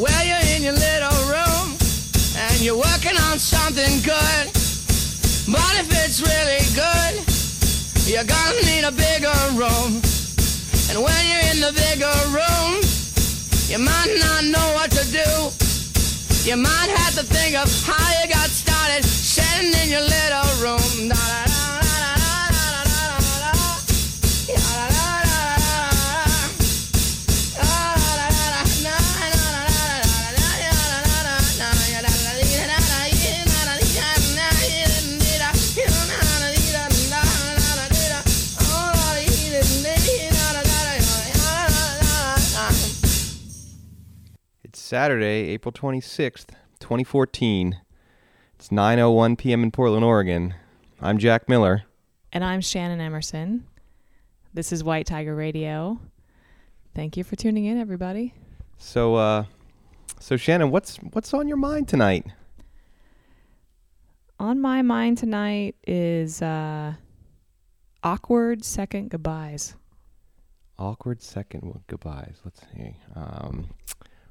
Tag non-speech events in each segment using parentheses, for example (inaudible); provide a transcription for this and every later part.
Well, you're in your little room and you're working on something good. But if it's really good, you're gonna need a bigger room. And when you're in the bigger room, you might not know what to do. You might have to think of how you got started sitting in your little room. Da, da, da, Saturday, April 26th, 2014. It's 9:01 p.m. in Portland, Oregon. I'm Jack Miller. And I'm Shannon Emerson. This is White Tiger Radio. Thank you for tuning in, everybody. So uh so Shannon, what's what's on your mind tonight? On my mind tonight is uh, awkward second goodbyes. Awkward second goodbyes. Let's see. Um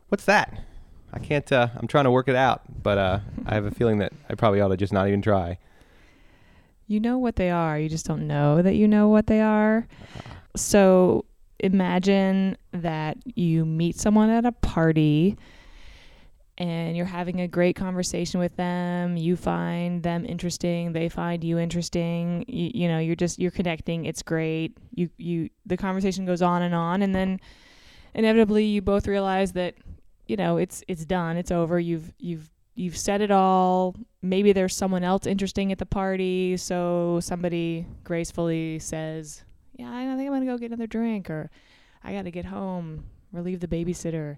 what's that? I can't uh I'm trying to work it out, but uh I have a feeling that I probably ought to just not even try. You know what they are, you just don't know that you know what they are. So imagine that you meet someone at a party and you're having a great conversation with them. You find them interesting, they find you interesting. You, you know, you're just you're connecting. It's great. You you the conversation goes on and on and then inevitably you both realize that you know, it's it's done. It's over. You've you've you've said it all. Maybe there's someone else interesting at the party, so somebody gracefully says, "Yeah, I think I'm gonna go get another drink," or "I got to get home, relieve the babysitter."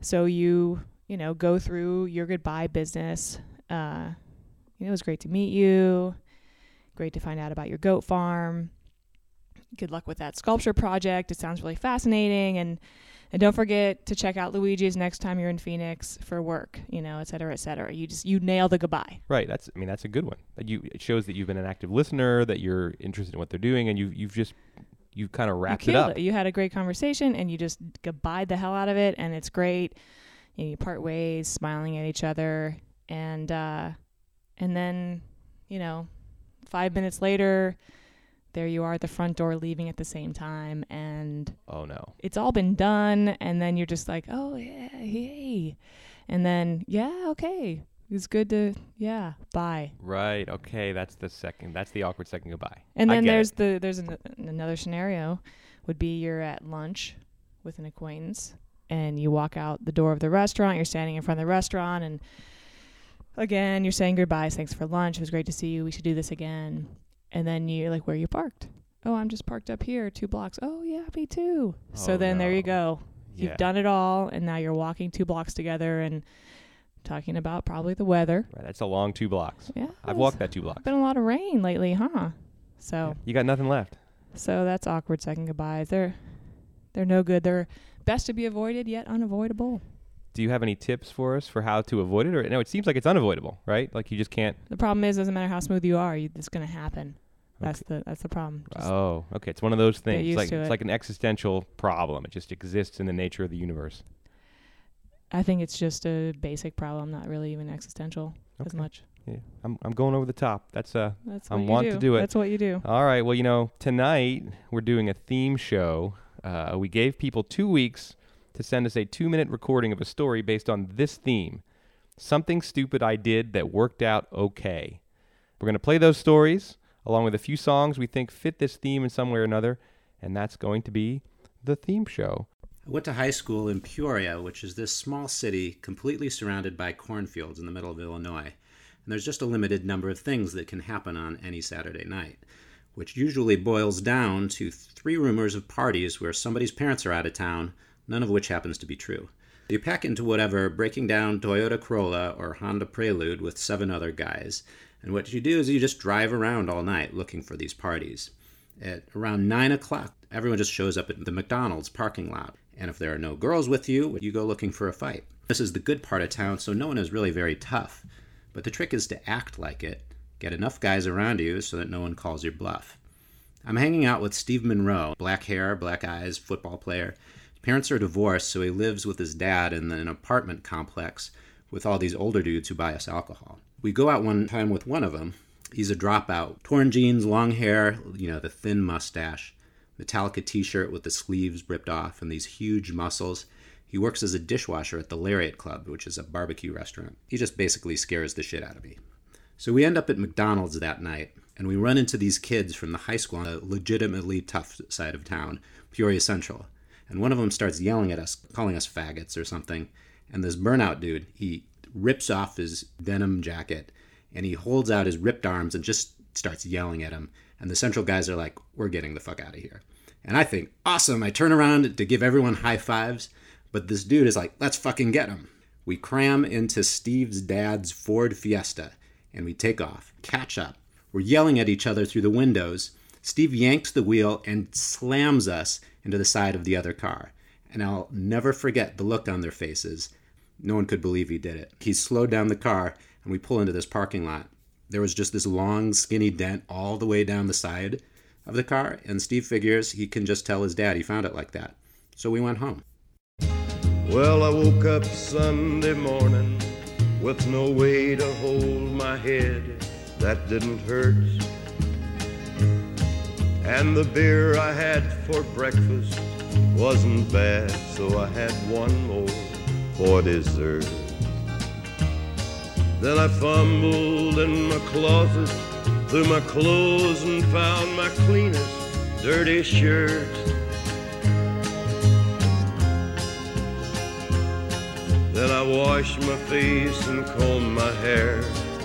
So you you know go through your goodbye business. Uh, you know, it was great to meet you. Great to find out about your goat farm. Good luck with that sculpture project. It sounds really fascinating and and don't forget to check out Luigi's next time you're in Phoenix for work, you know, et cetera, et cetera. You just you nail the goodbye. Right. That's. I mean, that's a good one. That You. It shows that you've been an active listener, that you're interested in what they're doing, and you. You've just. You've kind of wrapped it up. You had a great conversation and you just goodbye the hell out of it, and it's great. You, know, you part ways, smiling at each other, and uh, and then, you know, five minutes later, there you are at the front door, leaving at the same time, and Oh no. it's all been done and then you're just like oh yeah hey and then yeah okay it's good to yeah bye Right. Okay. That's the second. That's the awkward second goodbye. and then there's it. the there's an, another scenario would be you're at lunch with an acquaintance and you walk out the door of the restaurant you're standing in front of the restaurant and again you're saying goodbyes thanks for lunch it was great to see you we should do this again and then you're like where you parked oh i'm just parked up here two blocks oh yeah me too so Oh, then there you go Yeah. You've done it all, and now you're walking two blocks together and talking about probably the weather. Right. That's a long two blocks. Yeah, I've walked that two blocks. Been a lot of rain lately, huh? So, Yeah. You got nothing left. so that's awkward second goodbyes. They're they're no good. They're best to be avoided yet unavoidable. Do you have any tips for us for how to avoid it? Or no, it seems like it's unavoidable, right? Like you just can't. The problem is, doesn't matter how smooth you are, you, it's going to happen. That's the that's the problem. Just- Oh, okay. It's one of those things. used like it's it. like an existential problem. It just exists in the nature of the universe. I think it's just a basic problem, not really even existential as much. Yeah. I'm I'm going over the top. That's uh That's I'm want do. to do it. That's what you do. All right. Well, you know, tonight we're doing a theme show. Uh, we gave people two weeks to send us a two minute recording of a story based on this theme something stupid I did that worked out okay. We're going to play those stories along with a few songs we think fit this theme in some way or another, and that's going to be the theme show. I went to high school in Peoria, which is this small city completely surrounded by cornfields in the middle of Illinois. And there's just a limited number of things that can happen on any Saturday night, which usually boils down to three rumors of parties where somebody's parents are out of town, none of which happens to be true. You pack into whatever breaking down Toyota Corolla or Honda Prelude with seven other guys, and what you do is you just drive around all night looking for these parties. At around 9 o'clock, everyone just shows up at the McDonald's parking lot. And if there are no girls with you, you go looking for a fight. This is the good part of town, so no one is really very tough. But the trick is to act like it, get enough guys around you so that no one calls your bluff. I'm hanging out with Steve Monroe, black hair, black eyes, football player. Parents are divorced, so he lives with his dad in an apartment complex with all these older dudes who buy us alcohol. We go out one time with one of them. He's a dropout. Torn jeans, long hair, you know, the thin mustache, Metallica t shirt with the sleeves ripped off, and these huge muscles. He works as a dishwasher at the Lariat Club, which is a barbecue restaurant. He just basically scares the shit out of me. So we end up at McDonald's that night, and we run into these kids from the high school on a legitimately tough side of town, Peoria Central. And one of them starts yelling at us, calling us faggots or something. And this burnout dude, he rips off his denim jacket and he holds out his ripped arms and just starts yelling at him. And the central guys are like, we're getting the fuck out of here. And I think, awesome. I turn around to give everyone high fives, but this dude is like, let's fucking get him. We cram into Steve's dad's Ford Fiesta and we take off, catch up. We're yelling at each other through the windows. Steve yanks the wheel and slams us into the side of the other car. And I'll never forget the look on their faces. No one could believe he did it. He slowed down the car and we pull into this parking lot. There was just this long, skinny dent all the way down the side of the car, and Steve figures he can just tell his dad he found it like that. So we went home. Well, I woke up Sunday morning with no way to hold my head. That didn't hurt. And the beer I had for breakfast wasn't bad, so I had one more for dessert. Then I fumbled in my closet through my clothes and found my cleanest dirty shirt. Then I washed my face and combed my hair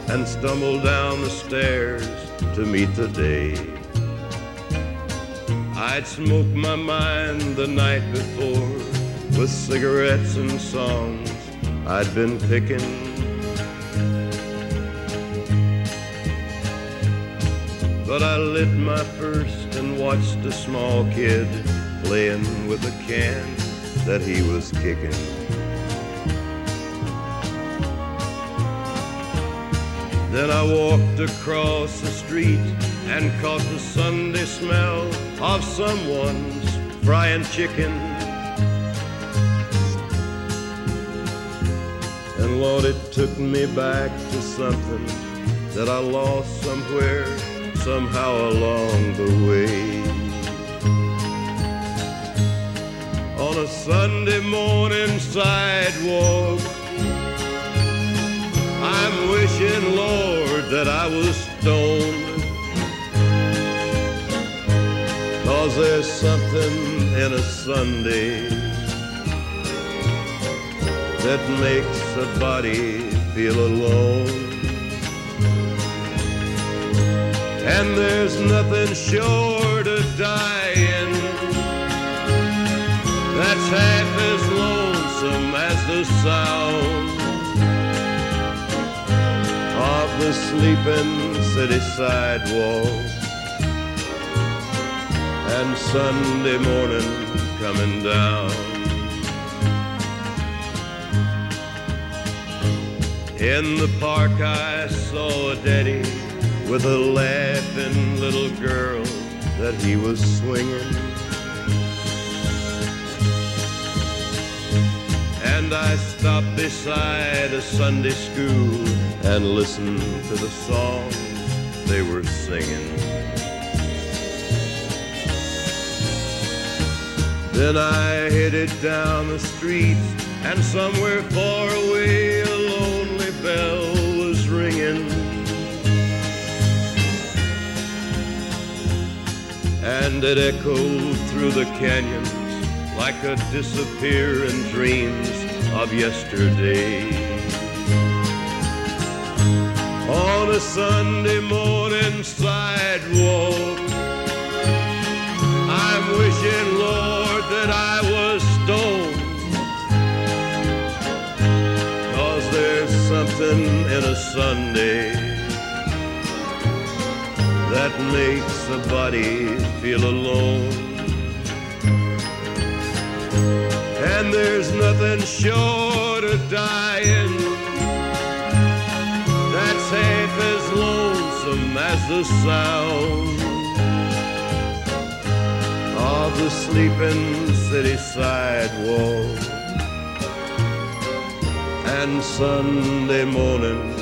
and stumbled down the stairs to meet the day. I'd smoked my mind the night before with cigarettes and songs I'd been picking. But I lit my first and watched a small kid playing with a can that he was kicking. Then I walked across the street and caught the Sunday smell of someone's frying chicken. And Lord, it took me back to something that I lost somewhere somehow along the way. On a Sunday morning sidewalk, I'm wishing, Lord, that I was stoned. Cause there's something in a Sunday that makes a body feel alone. and there's nothing sure to die in that's half as lonesome as the sound of the sleeping city sidewalk and Sunday morning coming down. In the park I saw a daddy with a laughing little girl that he was swinging. And I stopped beside a Sunday school and listened to the songs they were singing. Then I headed down the street, and somewhere far away a lonely bell was ringing. and it echoed through the canyons like a disappearing dreams of yesterday. On a Sunday morning sidewalk, I'm wishing, Lord, that I was stoned. Cause there's something in a Sunday that makes a body feel alone. And there's nothing short of dying that's half as lonesome as the sound of asleep in city sidewalk. And Sunday morning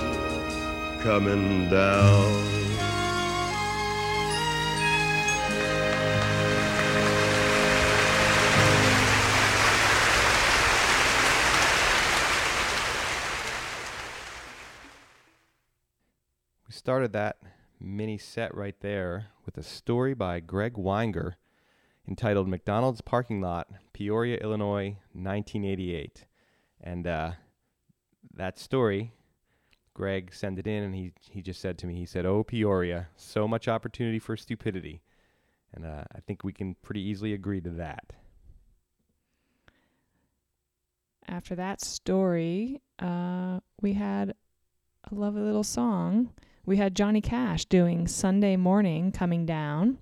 coming down. We started that mini set right there with a story by Greg Weinger entitled McDonald's Parking Lot, Peoria, Illinois, 1988. And uh, that story, Greg sent it in and he, he just said to me, he said, Oh, Peoria, so much opportunity for stupidity. And uh, I think we can pretty easily agree to that. After that story, uh, we had a lovely little song. We had Johnny Cash doing Sunday Morning Coming Down,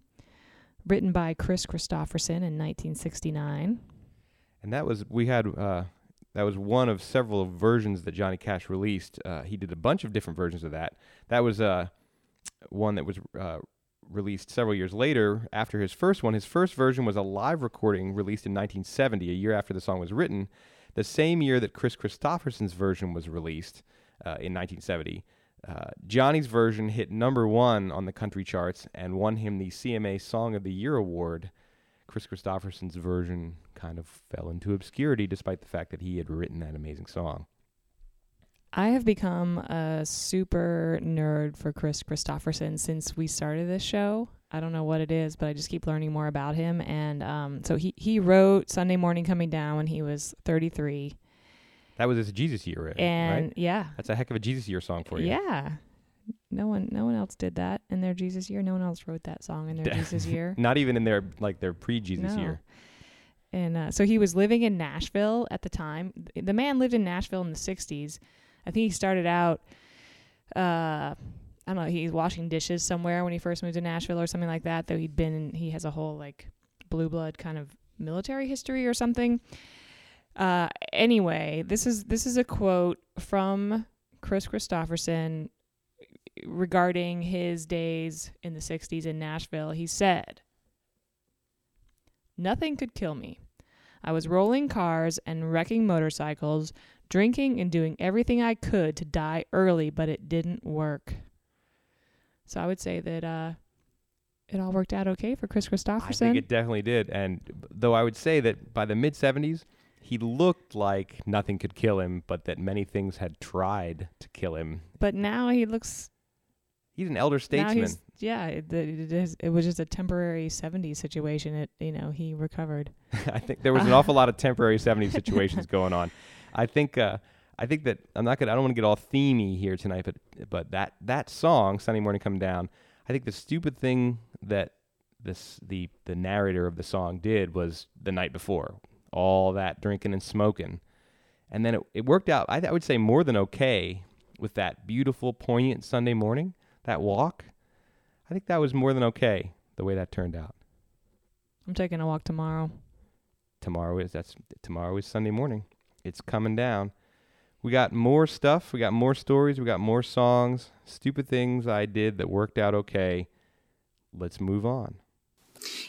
written by Kris Kristofferson in 1969. And that was we had uh, that was one of several versions that Johnny Cash released. Uh, he did a bunch of different versions of that. That was uh, one that was uh, released several years later after his first one. His first version was a live recording released in 1970, a year after the song was written, the same year that Kris Kristofferson's version was released uh, in 1970. Uh, Johnny's version hit number one on the country charts and won him the CMA Song of the Year award. Kris Kristofferson's version kind of fell into obscurity despite the fact that he had written that amazing song. I have become a super nerd for Kris Kristofferson since we started this show. I don't know what it is, but I just keep learning more about him. And um, so he, he wrote Sunday Morning Coming Down when he was 33. That was his Jesus year, right? And right? yeah, That's a heck of a Jesus year song for you. yeah. No one, no one else did that in their Jesus year. No one else wrote that song in their (laughs) Jesus year. Not even in their like their pre-Jesus No. year. And uh, so he was living in Nashville at the time. The man lived in Nashville in the 60s. I think he started out, uh, I don't know, he's washing dishes somewhere when he first moved to Nashville or something like that, though he'd been, he has a whole like blue blood kind of military history or something. Uh, anyway, this is this is a quote from Kris Kristofferson regarding his days in the 60s in Nashville. He said, Nothing could kill me. I was rolling cars and wrecking motorcycles, drinking and doing everything I could to die early, but it didn't work. So I would say that uh, it all worked out okay for Kris Kristofferson. I think it definitely did. And though I would say that by the mid 70s, he looked like nothing could kill him, but that many things had tried to kill him. but now he looks. He's an elder statesman. yeah. It, it, is, it was just a temporary '70s situation. It you know he recovered. (laughs) I think there was an awful lot of temporary 70s situations (laughs) going on. I think uh, I think that I'm not gonna I don't want to get all themey here tonight, but but that that song Sunday morning coming down. I think the stupid thing that this the the narrator of the song did was the night before all that drinking and smoking, and then it, it worked out. I, I would say more than okay with that beautiful poignant Sunday morning that walk. I think that was more than okay the way that turned out. I'm taking a walk tomorrow. tomorrow is that's tomorrow is Sunday morning. It's coming down. We got more stuff. We got more stories. We got more songs. Stupid things I did that worked out okay. Let's move on.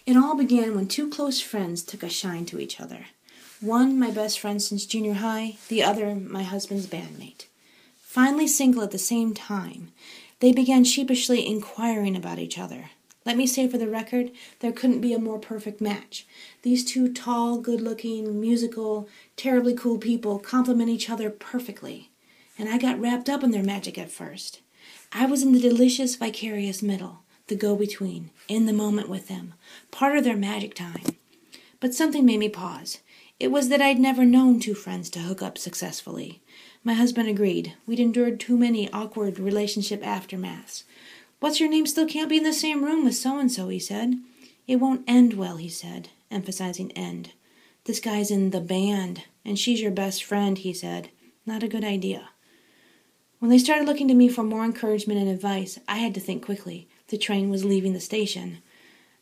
It all began when two close friends took a shine to each other. One, my best friend since junior high, the other, my husband's bandmate. Finally single at the same time, they began sheepishly inquiring about each other. Let me say for the record, there couldn't be a more perfect match. These two tall, good looking, musical, terribly cool people complement each other perfectly. And I got wrapped up in their magic at first. I was in the delicious, vicarious middle, the go between, in the moment with them, part of their magic time. But something made me pause. It was that I'd never known two friends to hook up successfully. My husband agreed. We'd endured too many awkward relationship aftermaths. What's your name still can't be in the same room with so and so, he said. It won't end well, he said, emphasizing end. This guy's in the band, and she's your best friend, he said. Not a good idea. When they started looking to me for more encouragement and advice, I had to think quickly. The train was leaving the station.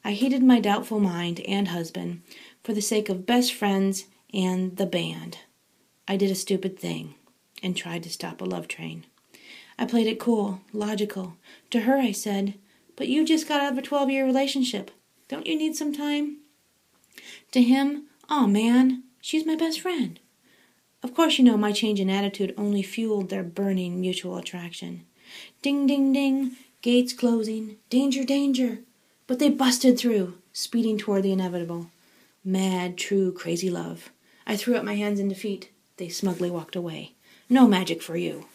I heeded my doubtful mind and husband for the sake of best friends and the band. I did a stupid thing and tried to stop a love train. I played it cool, logical. To her, I said, But you just got out of a 12 year relationship. Don't you need some time? To him, oh man, she's my best friend. Of course, you know, my change in attitude only fueled their burning mutual attraction. Ding, ding, ding, gates closing, danger, danger. But they busted through, speeding toward the inevitable. Mad, true, crazy love. I threw up my hands in defeat. They smugly walked away. No magic for you.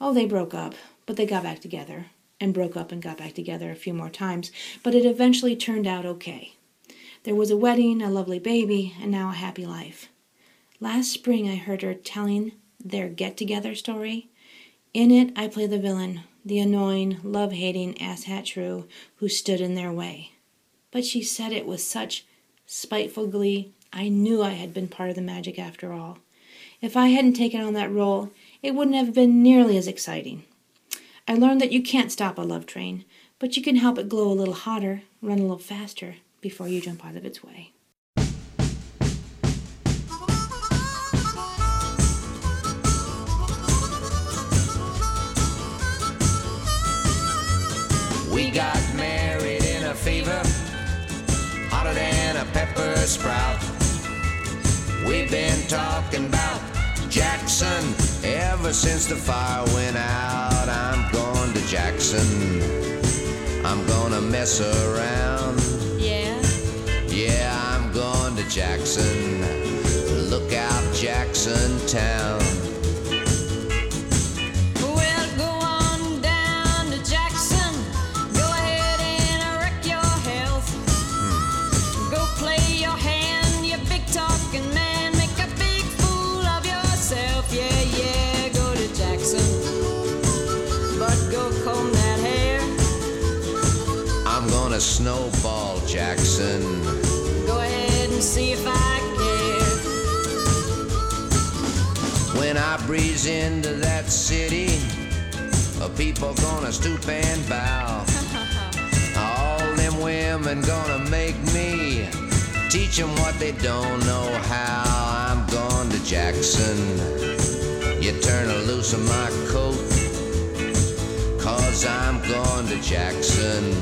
Oh, they broke up, but they got back together. And broke up and got back together a few more times, but it eventually turned out okay. There was a wedding, a lovely baby, and now a happy life. Last spring, I heard her telling their get together story. In it, I play the villain, the annoying, love hating asshat shrew who stood in their way. But she said it with such spiteful glee, I knew I had been part of the magic after all. If I hadn't taken on that role, it wouldn't have been nearly as exciting. I learned that you can't stop a love train, but you can help it glow a little hotter, run a little faster before you jump out of its way. Got married in a fever, hotter than a pepper sprout. We've been talking about Jackson ever since the fire went out. I'm going to Jackson. I'm gonna mess around. Yeah. Yeah, I'm going to Jackson. Look out, Jackson breeze into that city, people gonna stoop and bow. (laughs) All them women gonna make me teach them what they don't know how. I'm going to Jackson. You turn loose of my coat, cause I'm going to Jackson.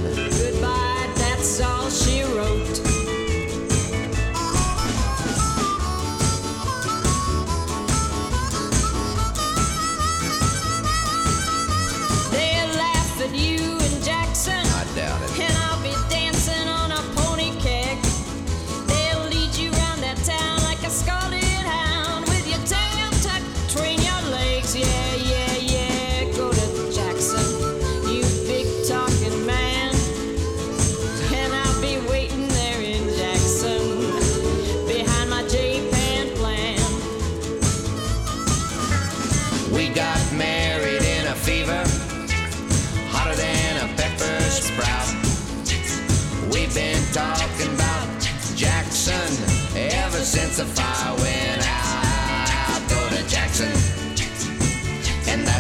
Goodbye, that's all she wrote.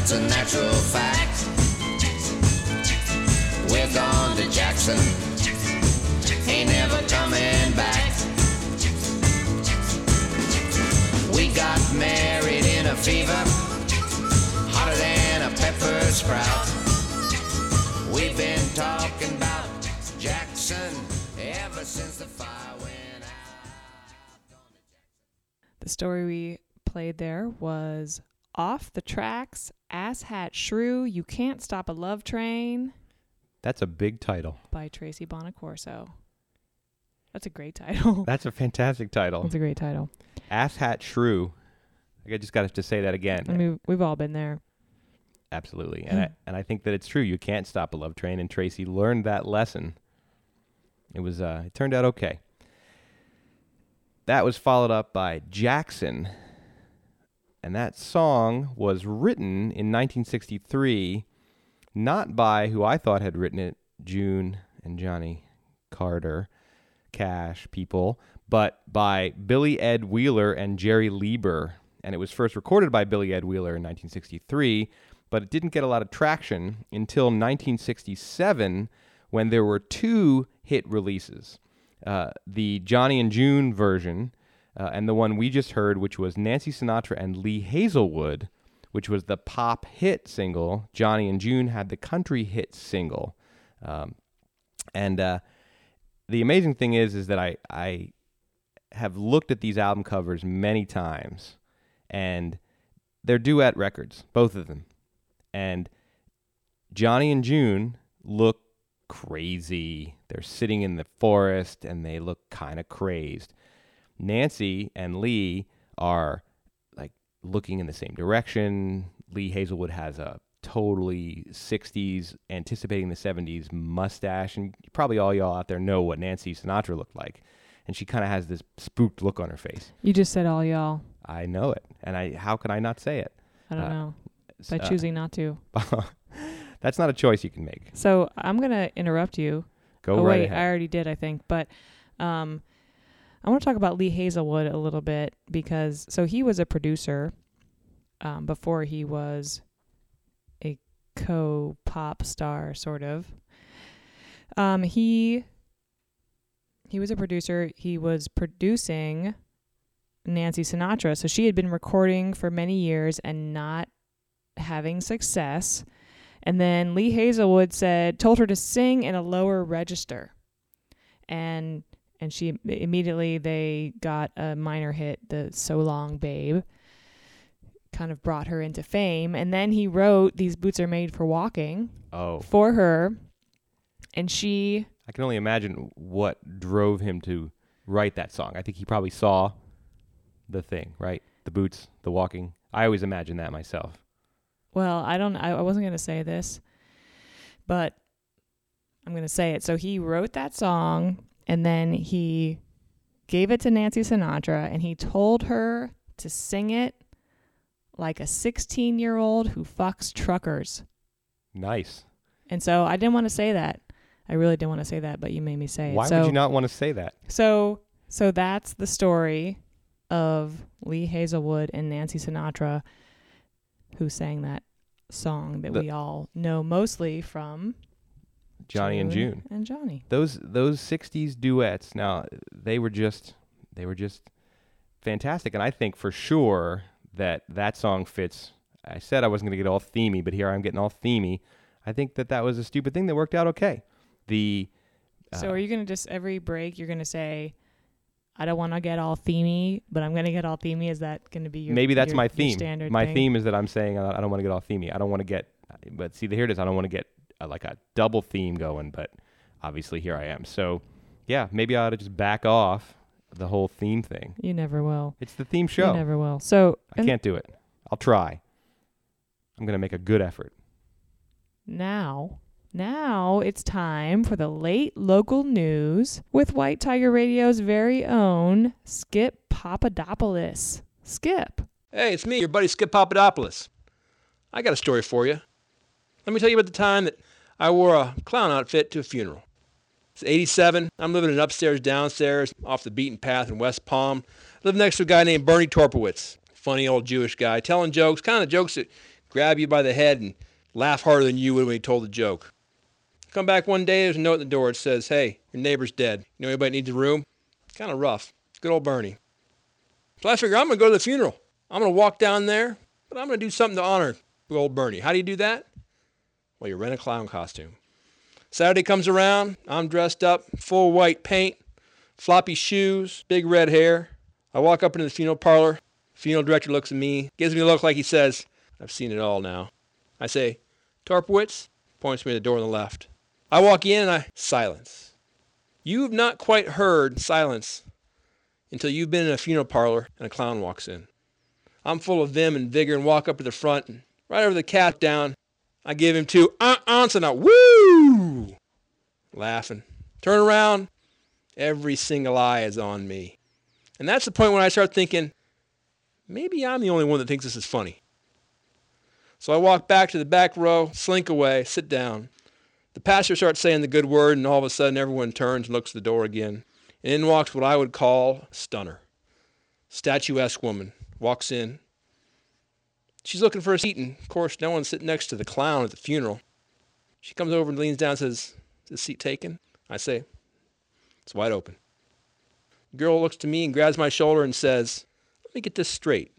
That's a natural fact. We're gone to Jackson, ain't never coming back. We got married in a fever hotter than a pepper sprout. We've been talking about Jackson ever since the fire went out. The story we played there was Off the Tracks, Ass Hat Shrew, You Can't Stop a Love Train That's a big title. by Tracy Bonacorso. That's a great title. (laughs) That's a fantastic title. That's a great title. Ass Hat Shrew. I just got to say that again. I mean, we've all been there. Absolutely. And I, (clears throat) and I think that it's true. You can't stop a love train. And Tracy learned that lesson. It was, uh, it turned out okay. That was followed up by Jackson. And that song was written in 1963, not by who I thought had written it, June and Johnny Carter, Cash people, but by Billy Ed Wheeler and Jerry Leiber. And it was first recorded by Billy Ed Wheeler in 1963, but it didn't get a lot of traction until 1967 when there were two hit releases uh, the Johnny and June version uh, and the one we just heard, which was Nancy Sinatra and Lee Hazlewood, which was the pop hit single. Johnny and June had the country hit single. Um, and uh, the amazing thing is, is that I, I have looked at these album covers many times, and they're duet records, both of them. And Johnny and June look crazy. They're sitting in the forest and they look kind of crazed. Nancy and Lee are like looking in the same direction. Lee Hazlewood has a totally 60s, anticipating the 70s mustache. And probably all y'all out there know what Nancy Sinatra looked like. And she kind of has this spooked look on her face. You just said all y'all. I know it. And I how can I not say it? I don't Uh, know. By Uh, choosing not to. (laughs) That's not a choice you can make. So I'm gonna interrupt you. Go oh right wait, ahead. I already did, I think. But um, I want to talk about Lee Hazlewood a little bit because so he was a producer um, before he was a co pop star, sort of. Um, he he was a producer. He was producing Nancy Sinatra, so she had been recording for many years and not having success. And then Lee Hazlewood said, told her to sing in a lower register. And and she immediately they got a minor hit, the So Long Babe. Kind of brought her into fame. And then he wrote These Boots Are Made for Walking oh, for her. And she I can only imagine what drove him to write that song. I think he probably saw the thing, right? The boots, the walking. I always imagine that myself. Well, I don't. I, I wasn't gonna say this, but I'm gonna say it. So he wrote that song, and then he gave it to Nancy Sinatra, and he told her to sing it like a 16 year old who fucks truckers. Nice. And so I didn't want to say that. I really didn't want to say that, but you made me say it. Why so, would you not want to say that? So so that's the story of Lee Hazlewood and Nancy Sinatra who sang that song that The- we all know mostly from Johnny and June. And Johnny. Those those 60s duets. Now, they were just they were just fantastic and I think for sure that that song fits I said I wasn't going to get all themey, but here I'm getting all themey. I think that that was a stupid thing that worked out okay. The so uh, are you going to just every break you're going to say I don't want to get all themey, but I'm going to get all themey. Is that going to be your maybe that's your- my theme. standard My thing? theme is that I'm saying uh, I don't want to get all themey. I don't want to get, but see, the here it is. I don't want to get uh, like a double theme going, but obviously here I am. So, yeah, maybe I ought to just back off the whole theme thing. You never will. It's the theme You show. never will. So I can't do it. I'll try. I'm gonna make a good effort. Now, now it's time for the late local news with White Tiger Radio's very own Skip Papadopoulos. Skip. Hey, it's me, your buddy Skip Papadopoulos. I got a story for you. Let me tell you about the time that I wore a clown outfit to a funeral. It's 87. I'm living in upstairs, downstairs, off the beaten path in West Palm. I live next to a guy named Bernie Torpowitz, funny old Jewish guy, telling jokes, kind of jokes that grab you by the head and laugh harder than you would when he told the joke. Come back one day, there's a note at the door. It says, Hey, your neighbor's dead. You know anybody needs a room? Kind of rough. Good old Bernie. So I figure I'm going to go to the funeral. I'm going to walk down there, but I'm going to do something to honor old Bernie. How do you do that? Well, you rent a clown costume. Saturday comes around. I'm dressed up, full white paint, floppy shoes, big red hair. I walk up into the funeral parlor. Funeral director looks at me, gives me a look like he says, I've seen it all now. I say, Torpowitz, points me to the door on the left. I walk in and I silence. You've not quite heard silence until you've been in a funeral parlor and a clown walks in. I'm full of vim and vigor and walk up to the front and right over the cat down, I give him two uh-uhs and a woo! Laughing. Turn around, every single eye is on me. And that's the point when I start thinking, maybe I'm the only one that thinks this is funny. So I walk back to the back row, slink away, sit down. The pastor starts saying the good word, and all of a sudden everyone turns and looks at the door again. And in walks what I would call a stunner. Statuesque woman walks in. She's looking for a seat, and of course, no one's sitting next to the clown at the funeral. She comes over and leans down and says, Is this seat taken? I say, It's wide open. The girl looks to me and grabs my shoulder and says, Let me get this straight.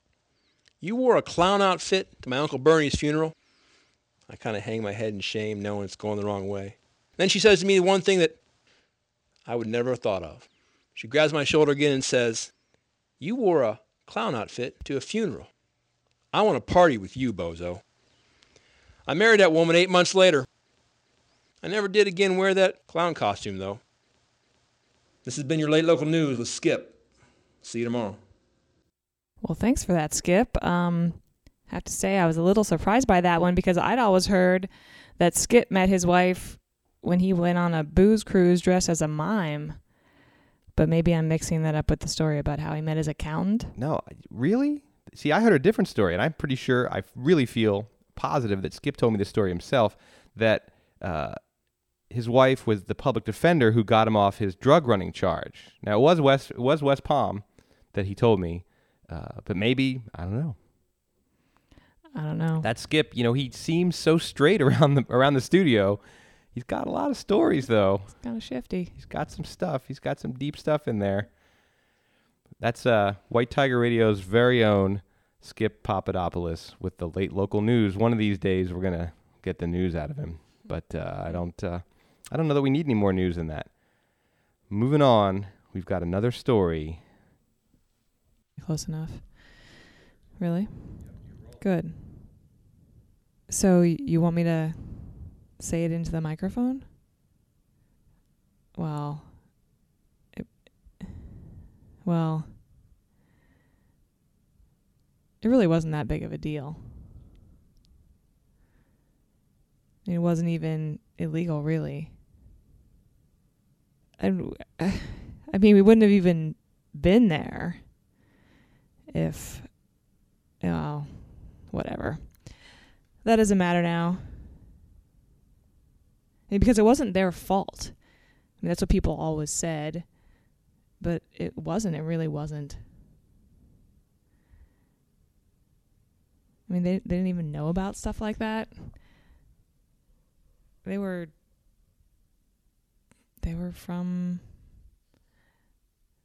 You wore a clown outfit to my Uncle Bernie's funeral? I kind of hang my head in shame, knowing it's going the wrong way. Then she says to me the one thing that I would never have thought of. She grabs my shoulder again and says, You wore a clown outfit to a funeral. I want to party with you, bozo. I married that woman eight months later. I never did again wear that clown costume, though. This has been your late local news with Skip. See you tomorrow. Well, thanks for that, Skip. Um, have to say I was a little surprised by that one because I'd always heard that Skip met his wife when he went on a booze cruise dressed as a mime. But maybe I'm mixing that up with the story about how he met his accountant. No, really? See, I heard a different story, and I'm pretty sure, I really feel positive that Skip told me this story himself that uh, his wife was the public defender who got him off his drug running charge. Now, it was West, it was West Palm that he told me, uh, but maybe, I don't know. I don't know. That Skip, you know, he seems so straight around the around the studio. He's got a lot of stories, though. It's kind of shifty. He's got some stuff. He's got some deep stuff in there. That's uh, White Tiger Radio's very own Skip Papadopoulos with the late local news. One of these days, we're gonna get the news out of him, but uh, I don't. Uh, I don't know that we need any more news than that. Moving on, we've got another story. Close enough. Really? Good. So you want me to say it into the microphone? Well, well, it really wasn't that big of a deal. It wasn't even illegal, really. And (sighs) I mean, we wouldn't have even been there if well whatever that doesn't matter now because it wasn't their fault I mean, that's what people always said but it wasn't it really wasn't. I mean they, they didn't even know about stuff like that. They were they were from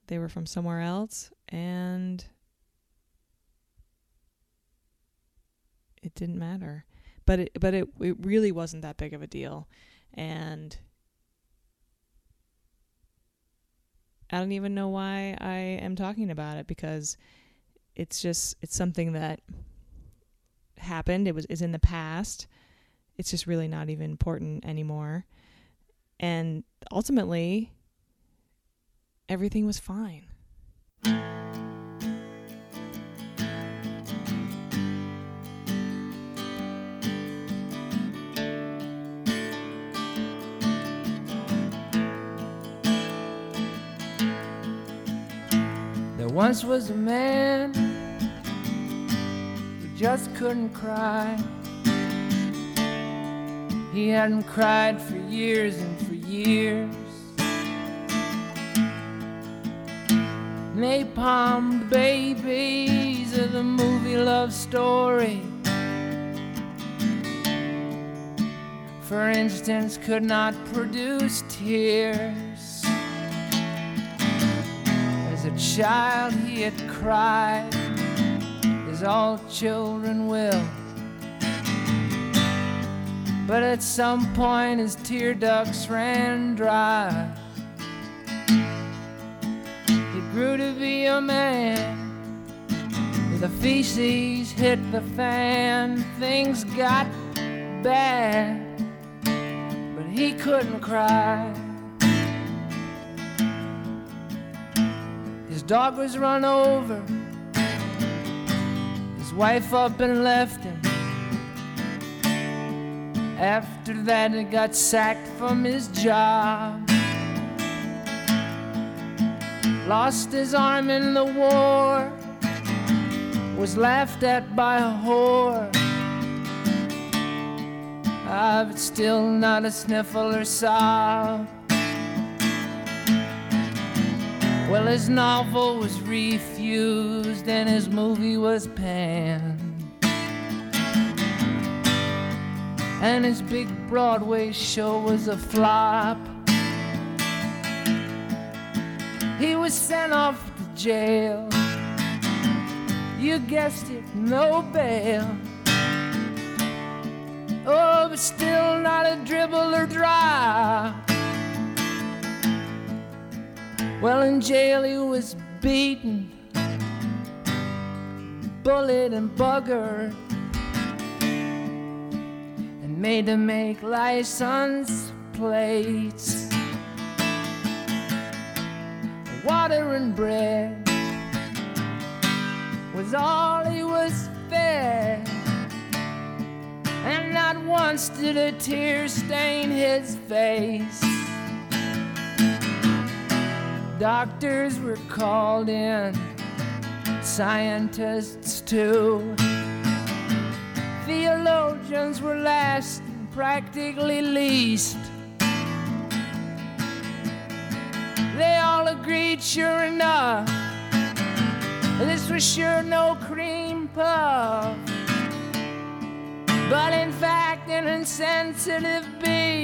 they were from somewhere else and it didn't matter. But it but it it really wasn't that big of a deal. And I don't even know why I am talking about it because it's just it's something that happened. It was is in the past. It's just really not even important anymore. And ultimately everything was fine There once was a man who just couldn't cry. He hadn't cried for years and for years. Napalm babies of the movie love story. For instance, could not produce tears. Child, he had cried, as all children will. But at some point, his tear ducts ran dry. He grew to be a man. The feces hit the fan, things got bad, but he couldn't cry. Dog was run over, his wife up and left him. After that, he got sacked from his job. Lost his arm in the war, was laughed at by a whore. Ah, I've still not a sniffle or sob. Well, his novel was refused and his movie was panned. And his big Broadway show was a flop. He was sent off to jail. You guessed it, no bail. Oh, but still not a dribble or drop. Well, in jail he was beaten, bullied and buggered, and made to make license plates. Water and bread was all he was fed, and not once did a tear stain his face. Doctors were called in, scientists too. Theologians were last, and practically least. They all agreed, sure enough, this was sure no cream puff, but in fact, an insensitive beast.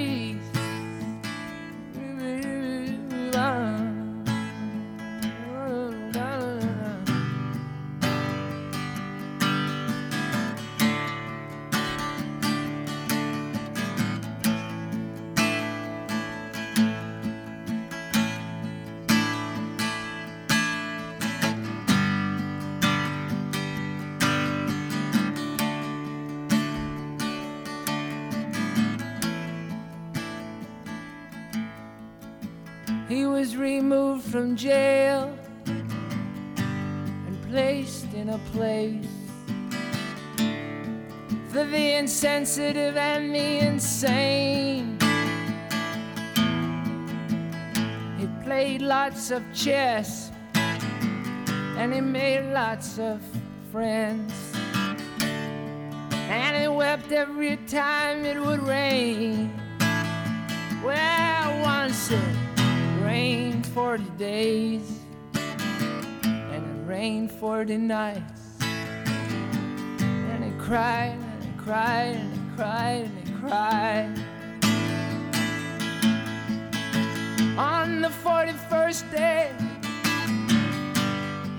From jail and placed in a place for the insensitive and the insane. He played lots of chess and he made lots of friends. And he wept every time it would rain. Well, once it rained 40 days and it rained 40 nights. And he cried and he cried and he cried and he cried. On the 41st day,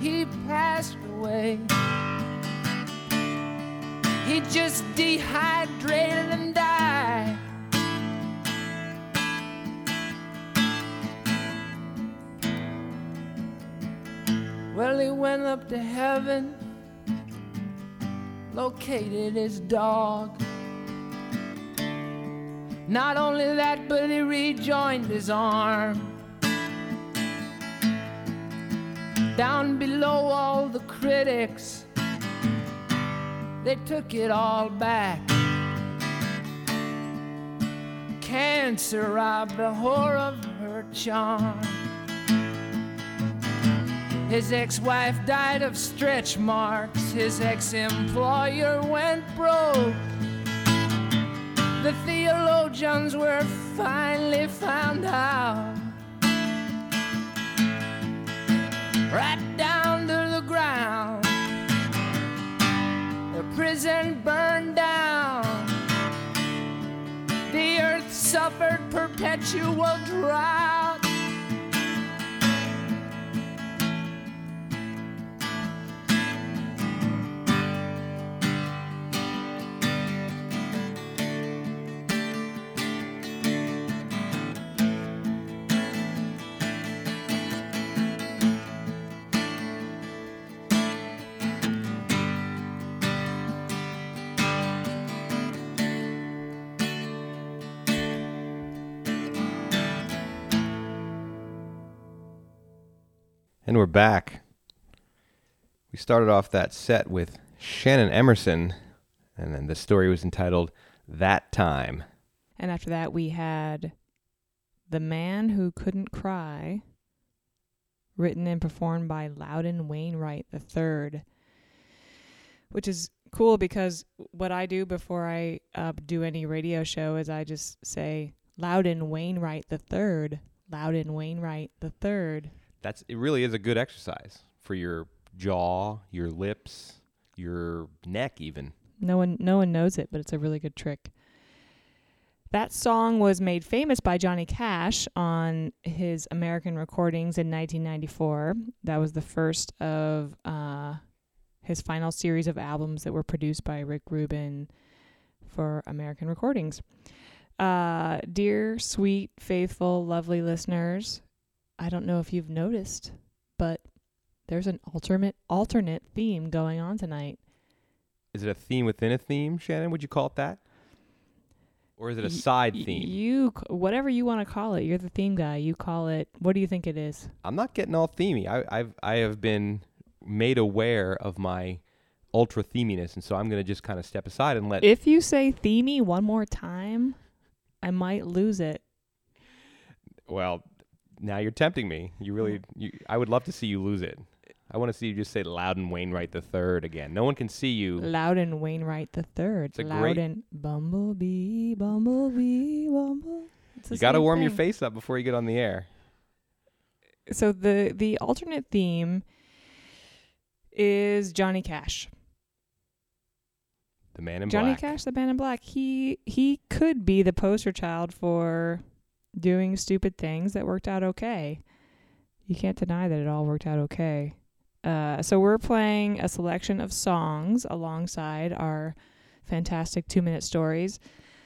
he passed away. He just dehydrated and died. Well, he went up to heaven, located his dog. Not only that, but he rejoined his arm. Down below all the critics, they took it all back. Cancer robbed the whore of her charm. His ex wife died of stretch marks. His ex employer went broke. The theologians were finally found out. Right down to the ground. The prison burned down. The earth suffered perpetual drought. And we're back. We started off that set with Shannon Emerson, and then the story was entitled That Time. And after that, we had The Man Who Couldn't Cry, written and performed by Loudon Wainwright III, which is cool because what I do before I uh, do any radio show is I just say Loudon Wainwright III, Loudon Wainwright III. That's it really is a good exercise for your jaw, your lips, your neck even. No one no one knows it, but it's a really good trick. That song was made famous by Johnny Cash on his American recordings in 1994. That was the first of uh, his final series of albums that were produced by Rick Rubin for American recordings. Uh, dear, sweet, faithful, lovely listeners, I don't know if you've noticed, but there's an alternate alternate theme going on tonight. Is it a theme within a theme, Shannon? Would you call it that? Or is it a Y- side theme? You whatever you want to call it. You're the theme guy. You call it. What do you think it is? I'm not getting all themey. I, I've I have been made aware of my ultra theminess, and so I'm going to just kind of step aside and let. If you say themey one more time, I might lose it. well, now you're tempting me. You really. Mm. You, I would love to see you lose it. I want to see you just say Loudon Wainwright the third again. No one can see you. Loudon Wainwright the third. It's a great- Loudon Bumblebee, Bumblebee, Bumble. You got to warm your face up before you get on the air. So the the alternate theme is Johnny Cash. The man in Johnny black. Cash, the man in black. He he could be the poster child for doing stupid things that worked out okay. You can't deny that it all worked out okay. Uh, so we're playing a selection of songs alongside our fantastic two minute stories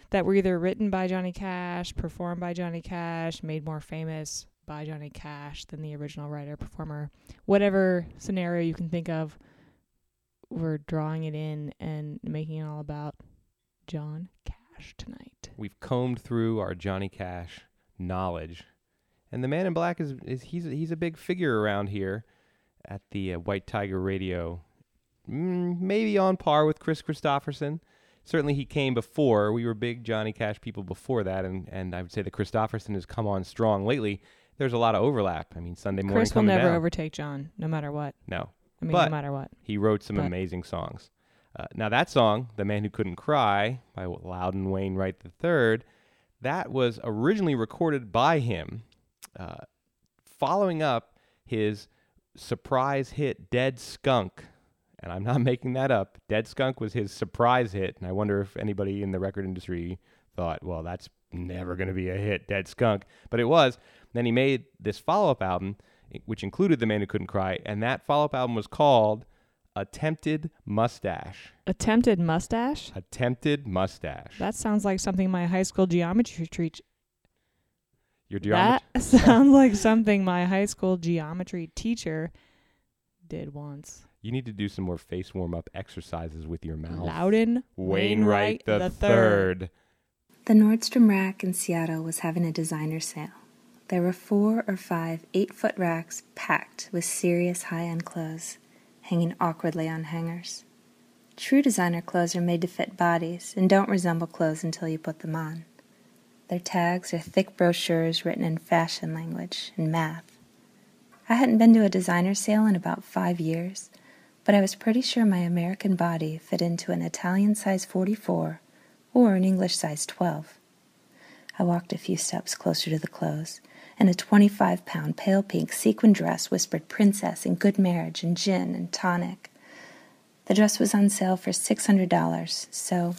that were either written by Johnny Cash, performed by Johnny Cash, made more famous by Johnny Cash than the original writer performer. Whatever scenario you can think of, we're drawing it in and making it all about John Cash tonight. We've combed through our Johnny Cash knowledge, and the Man in Black is, is he's he's a big figure around here at the uh, White Tiger Radio. Mm, maybe on par with Kris Kristofferson. Certainly, he came before. We were big Johnny Cash people before that, and and I would say that Kristofferson has come on strong lately. There's a lot of overlap. I mean, Sunday morning Kris will never down. overtake John, no matter what. no, I mean, But- no matter what. he wrote some But- amazing songs. Uh, now that song, "The Man Who Couldn't Cry" by Loudon Wainwright III, that was originally recorded by him, uh, following up his surprise hit "Dead Skunk." And I'm not (laughs) making that up. "Dead Skunk" was his surprise hit, and I wonder if anybody in the record industry thought, "Well, that's never going to be a hit, Dead Skunk," but it was. Then he made this follow-up album, which included "The Man Who Couldn't Cry," and that follow-up album was called "Attempted Mustache." Attempted mustache? Attempted Mustache. That sounds like something my high school geometry teacher. Your geometry. That (laughs) sounds like something my high school geometry teacher did once. You need to do some more face warm-up exercises with your mouth. Loudon Wainwright the the third. The Nordstrom rack in Seattle was having a designer sale. There were four or five eight foot racks packed with serious high end clothes, hanging awkwardly on hangers. True designer clothes are made to fit bodies and don't resemble clothes until you put them on. Their tags are thick brochures written in fashion language and math. I hadn't been to a designer sale in about five years, but I was pretty sure my American body fit into an Italian size 44 or an English size 12. I walked a few steps closer to the clothes, and a 25 pound pale pink sequin dress whispered princess and good marriage and gin and tonic. The dress was on sale for $600, so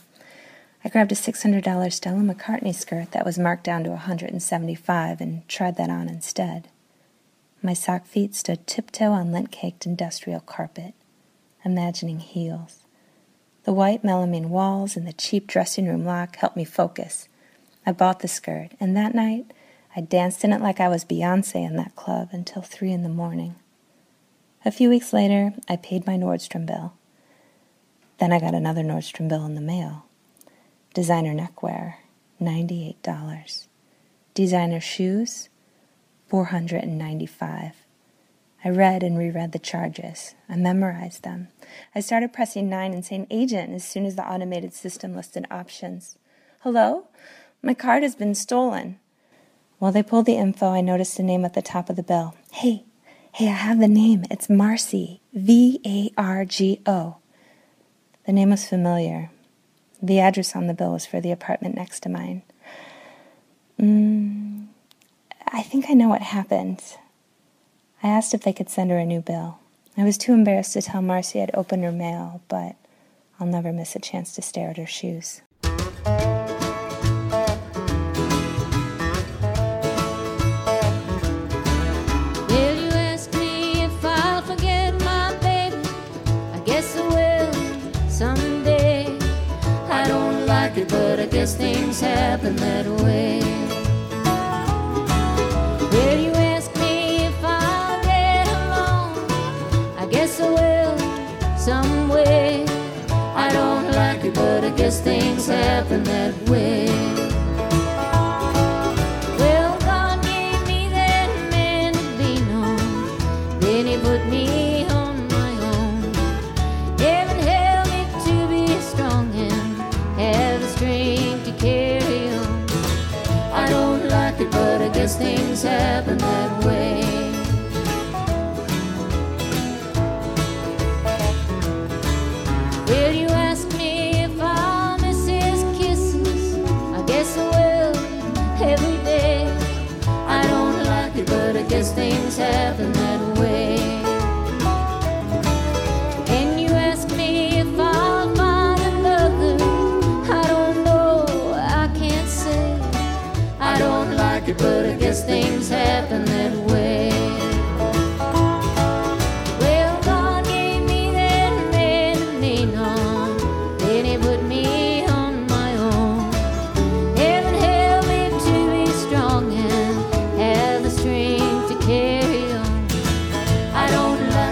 I grabbed a $600 Stella McCartney skirt that was marked down to 175 and tried that on instead. My sock feet stood tiptoe on lint caked industrial carpet, imagining heels. The white melamine walls and the cheap dressing room lock helped me focus. I bought the skirt, and that night I danced in it like I was Beyonce in that club until three in the morning. A few weeks later, I paid my Nordstrom bill. Then I got another Nordstrom bill in the mail. Designer neckwear, $98. Designer shoes, 495. I read and reread the charges. I memorized them. I started pressing 9 and saying agent as soon as the automated system listed options. Hello? My card has been stolen. While they pulled the info, I noticed a name at the top of the bill. Hey, hey, I have the name. It's Marcy. V A R G O. The name was familiar. The address on the bill was for the apartment next to mine. Mm, I think I know what happened. I asked if they could send her a new bill. I was too embarrassed to tell Marcy I'd opened her mail, but I'll never miss a chance to stare at her shoes. always that way. Will you ask me if I'll get along? I guess I will, some way. I don't like it, but I guess things happen that way.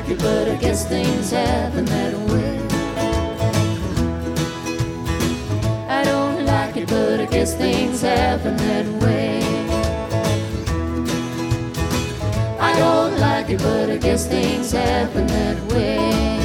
Like it, but I guess things happen that way. I don't like it, but I guess things happen that way. But I guess things happen that way.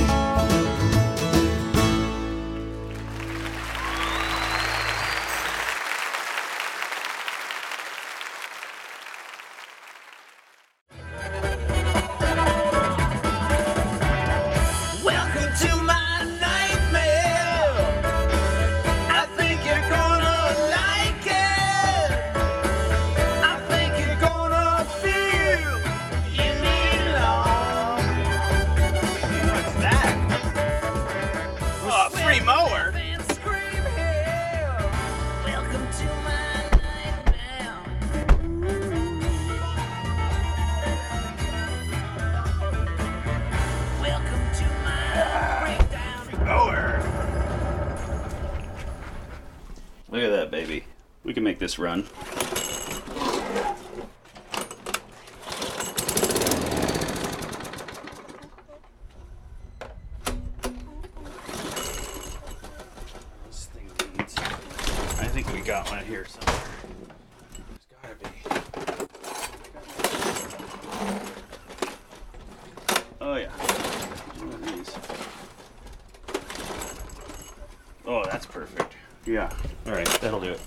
Oh, that's perfect. Yeah. All right, that'll do it.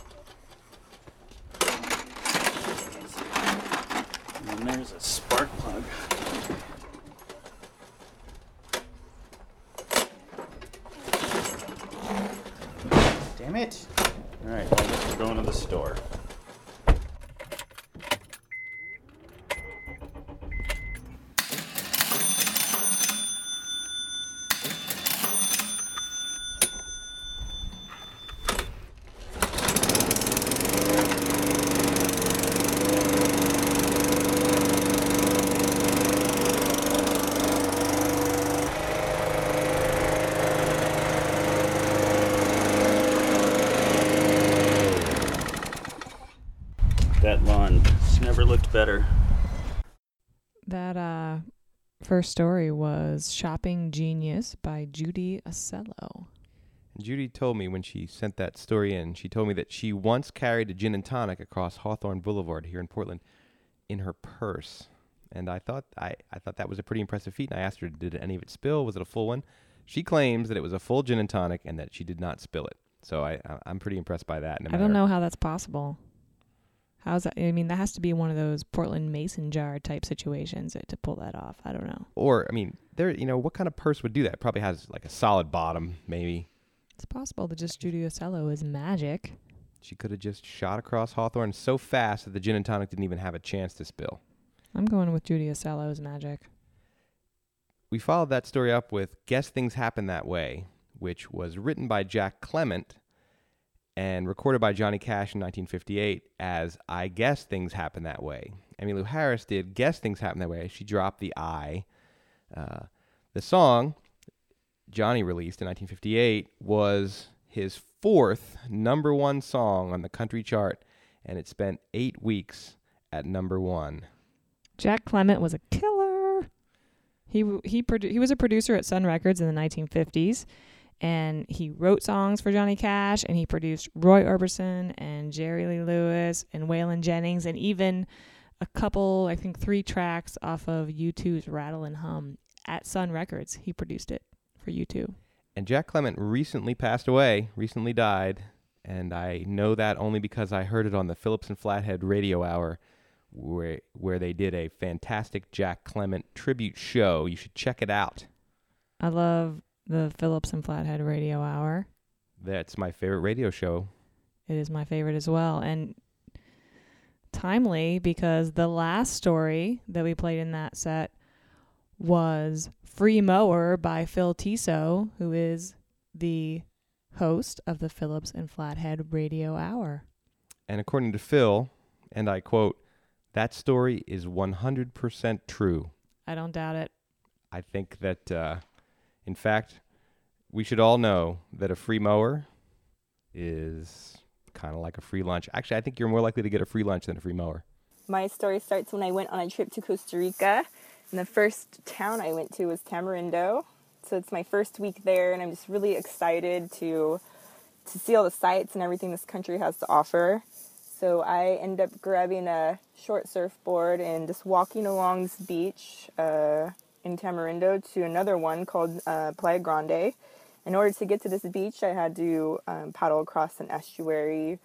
And there's a spark plug. Damn it! All right, well, I guess we're going to the store. That lawn has never looked better. That uh, first story was Shopping Genius by Judy Acello. Judy told me when she sent that story in, she told me that she once carried a gin and tonic across Hawthorne Boulevard here in Portland in her purse. And I thought I, I thought that was a pretty impressive feat. And I asked her, did any of it spill? Was it a full one? She claims that it was a full gin and tonic and that she did not spill it. So I, I I'm pretty impressed by that. no I don't know how that's possible. How's that? I mean, that has to be one of those Portland mason jar type situations to pull that off. I don't know. Or I mean, there. You know, what kind of purse would do that? Probably has like a solid bottom, maybe. It's possible that just Judy Acello is magic. She could have just shot across Hawthorne so fast that the gin and tonic didn't even have a chance to spill. I'm going with Judy Acello's magic. We followed that story up with Guess Things Happen That Way, which was written by Jack Clement and recorded by Johnny Cash in 1958 as I Guess Things Happen That Way. Emmylou Harris did Guess Things Happen That Way. She dropped the I. Uh, the song Johnny released in 1958 was his fourth number one song on the country chart, and it spent eight weeks at number one. Jack Clement was a killer. He he produ- he was a producer at Sun Records in the 1950s, and he wrote songs for Johnny Cash, and he produced Roy Orbison and Jerry Lee Lewis and Waylon Jennings, and even a couple, I think, three tracks off of U2's Rattle and Hum at Sun Records. He produced it for U2. And Jack Clement recently passed away, recently died, and I know that only because I heard it on the Phillips and Flathead Radio Hour, where where they did a fantastic Jack Clement tribute show. You should check it out. I love the Phillips and Flathead Radio Hour. That's my favorite radio show. It is my favorite as well. And timely because the last story that we played in that set was Free Mower by Phil Tiso, who is the host of the Phillips and Flathead Radio Hour. And according to Phil, and I quote, that story is 100% true. I don't doubt it. I think that, uh, in fact, we should all know that a free mower is kind of like a free lunch. Actually, I think you're more likely to get a free lunch than a free mower. My story starts when I went on a trip to Costa Rica, and the first town I went to was Tamarindo. So it's my first week there, and I'm just really excited to to see all the sights and everything this country has to offer. So I end up grabbing a short surfboard and just walking along this beach uh, in Tamarindo to another one called uh, Playa Grande. In order to get to this beach, I had to um, paddle across an estuary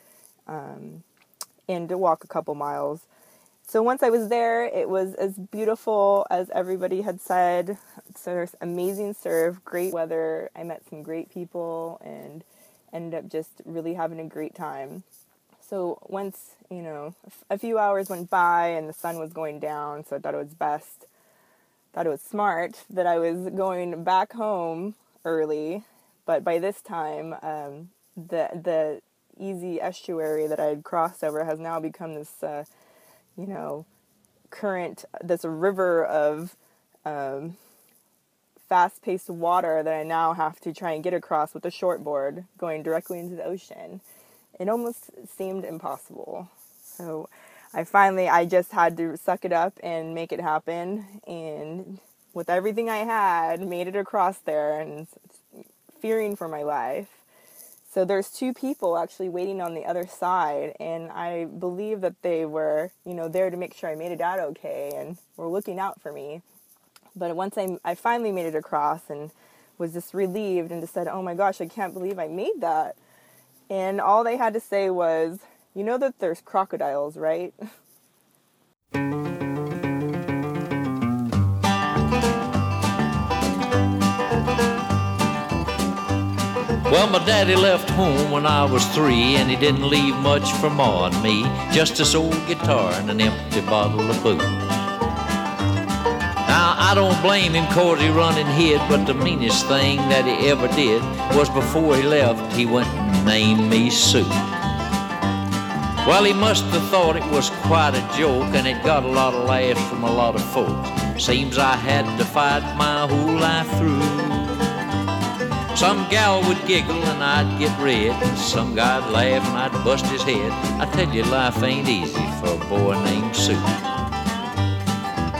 um, and to walk a couple miles. So once I was there, it was as beautiful as everybody had said. So there's amazing surf, great weather. I met some great people and ended up just really having a great time. So once, you know, a few hours went by and the sun was going down, so I thought it was best, thought it was smart that I was going back home early. But by this time, um, the the easy estuary that I had crossed over has now become this, uh, you know, current, this river of um, fast paced water that I now have to try and get across with a shortboard going directly into the ocean. It almost seemed impossible. So I finally, I just had to suck it up and make it happen. And with everything I had, made it across there and fearing for my life. So there's two people actually waiting on the other side, and I believe that they were, you know, there to make sure I made it out okay and were looking out for me. But once I, I finally made it across and was just relieved and just said, oh my gosh, I can't believe I made that. And all they had to say was, you know that there's crocodiles, right? Well, my daddy left home when I was three, and he didn't leave much for Ma and me. Just this old guitar and an empty bottle of booze. Now, I don't blame him cause he run and hid, but the meanest thing that he ever did was before he left, he went and named me Sue. Well, he must have thought it was quite a joke, and it got a lot of laughs from a lot of folks. Seems I had to fight my whole life through. Some gal would giggle and I'd get red, and some guy'd laugh and I'd bust his head. I tell you, life ain't easy for a boy named Sue.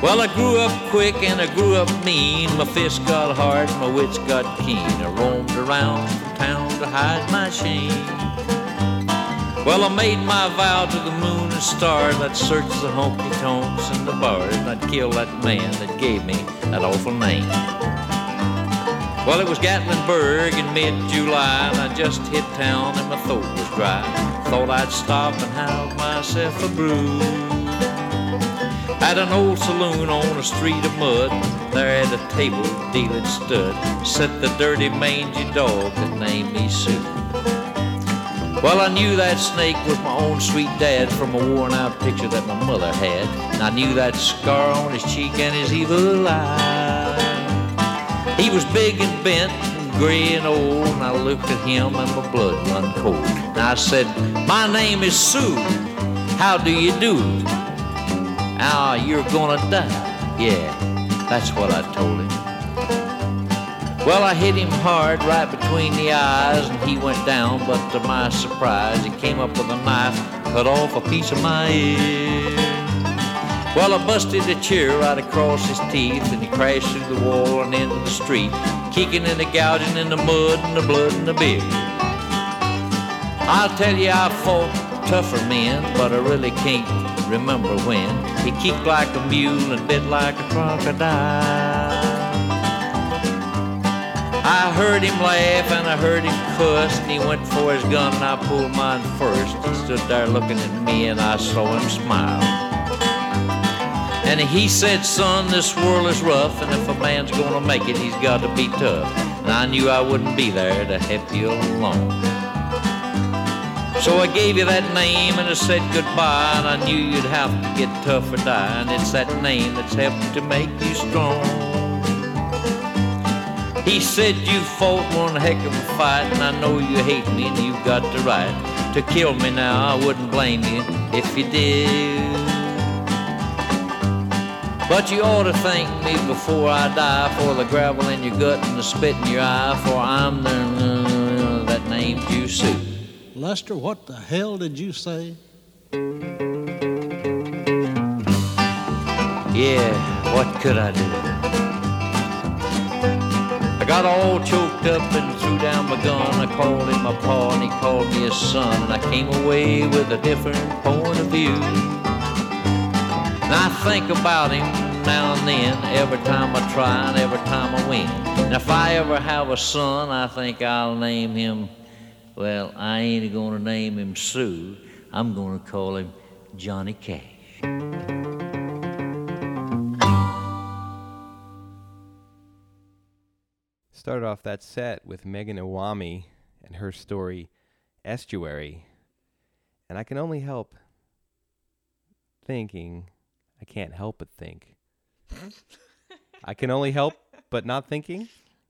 Well, I grew up quick and I grew up mean. My fists got hard, my wits got keen. I roamed around from town to hide my shame. Well, I made my vow to the moon and stars. I'd search the honky tonks and the bars, and I'd kill that man that gave me that awful name. Well, it was Gatlinburg in mid-July, and I just hit town and my throat was dry. Thought I'd stop and have myself a brew. At an old saloon on a street of mud, there at a table dealing stud, sat the dirty mangy dog that named me Sue. Well, I knew that snake was my own sweet dad from a worn out picture that my mother had. And I knew that scar on his cheek and his evil eye. He was big and bent and gray and old, and I looked at him and my blood run cold. And I said, My name is Sue. How do you do? Ah, you're gonna die. Yeah, that's what I told him. Well, I hit him hard right between the eyes, and he went down, but to my surprise, he came up with a knife, cut off a piece of my ear. Well, I busted a chair right across his teeth, and he crashed through the wall and into the street, kicking and a gouging in the mud and the blood and the beer. I'll tell you, I fought tougher men, but I really can't remember when. He kicked like a mule and bit like a crocodile. I heard him laugh and I heard him cuss, and he went for his gun and I pulled mine first. He stood there looking at me and I saw him smile. And he said, son, this world is rough, and if a man's gonna make it, he's got to be tough. And I knew I wouldn't be there to help you along. So I gave you that name and I said goodbye, and I knew you'd have to get tough or die. And it's that name that's helped to make you strong. He said you fought one heck of a fight, and I know you hate me, and you've got the right to kill me now. I wouldn't blame you if you did. But you ought to thank me before I die for the gravel in your gut and the spit in your eye, for I'm the that named you Sue. Lester, what the hell did you say? Yeah, what could I do? Got all choked up and threw down my gun. I called him my pa and he called me his son. And I came away with a different point of view. And I think about him now and then, every time I try and every time I win. And if I ever have a son, I think I'll name him, well, I ain't gonna name him Sue. I'm gonna call him Johnny Cash. Started off that set with Megan Iwami and her story Estuary. And I can only help thinking, I can't help but think. (laughs) I can only help but not thinking.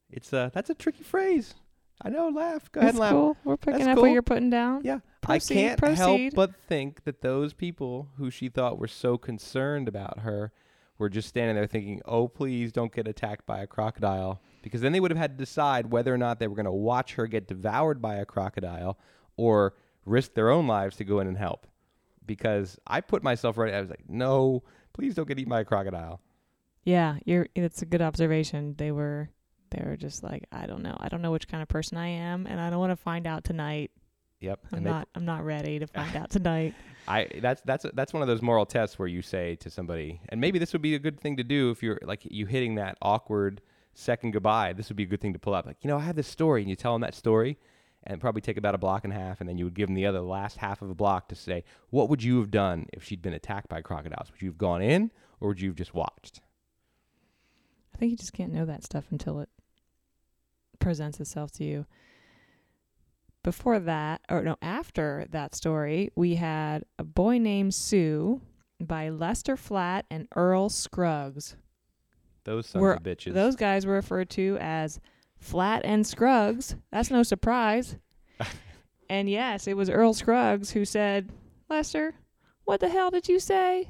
It's a that's a tricky phrase. I know, laugh. Go ahead That's and laugh. cool. We're picking That's up cool. what you're putting down. Yeah. Proceed, I can't proceed. help but think that those people who she thought were so concerned about her were just standing there thinking, "Oh, please don't get attacked by a crocodile," because then they would have had to decide whether or not they were going to watch her get devoured by a crocodile or risk their own lives to go in and help. Because I put myself right. I was like, "No, please don't get eaten by a crocodile." Yeah, you're. It's a good observation. They were. They were just like, I don't know. I don't know which kind of person I am, and I don't want to find out tonight. Yep. I'm and they- not. I'm not ready to find (laughs) out tonight. I that's that's that's one of those moral tests where you say to somebody, and maybe this would be a good thing to do if you're like you hitting that awkward second goodbye. This would be a good thing to pull up. Like you know, I have this story, and you tell them that story, and probably take about a block and a half, and then you would give them the other last half of a block to say, what would you have done if she'd been attacked by crocodiles? Would you have gone in, or would you have just watched? I think you just can't know that stuff until it presents itself to you. Before that, or no, after that story, we had A Boy Named Sue by Lester Flatt and Earl Scruggs. Those sons Were- of bitches. Those guys were referred to as Flatt and Scruggs. That's no surprise. (laughs) and yes, it was Earl Scruggs who said, Lester, what the hell did you say?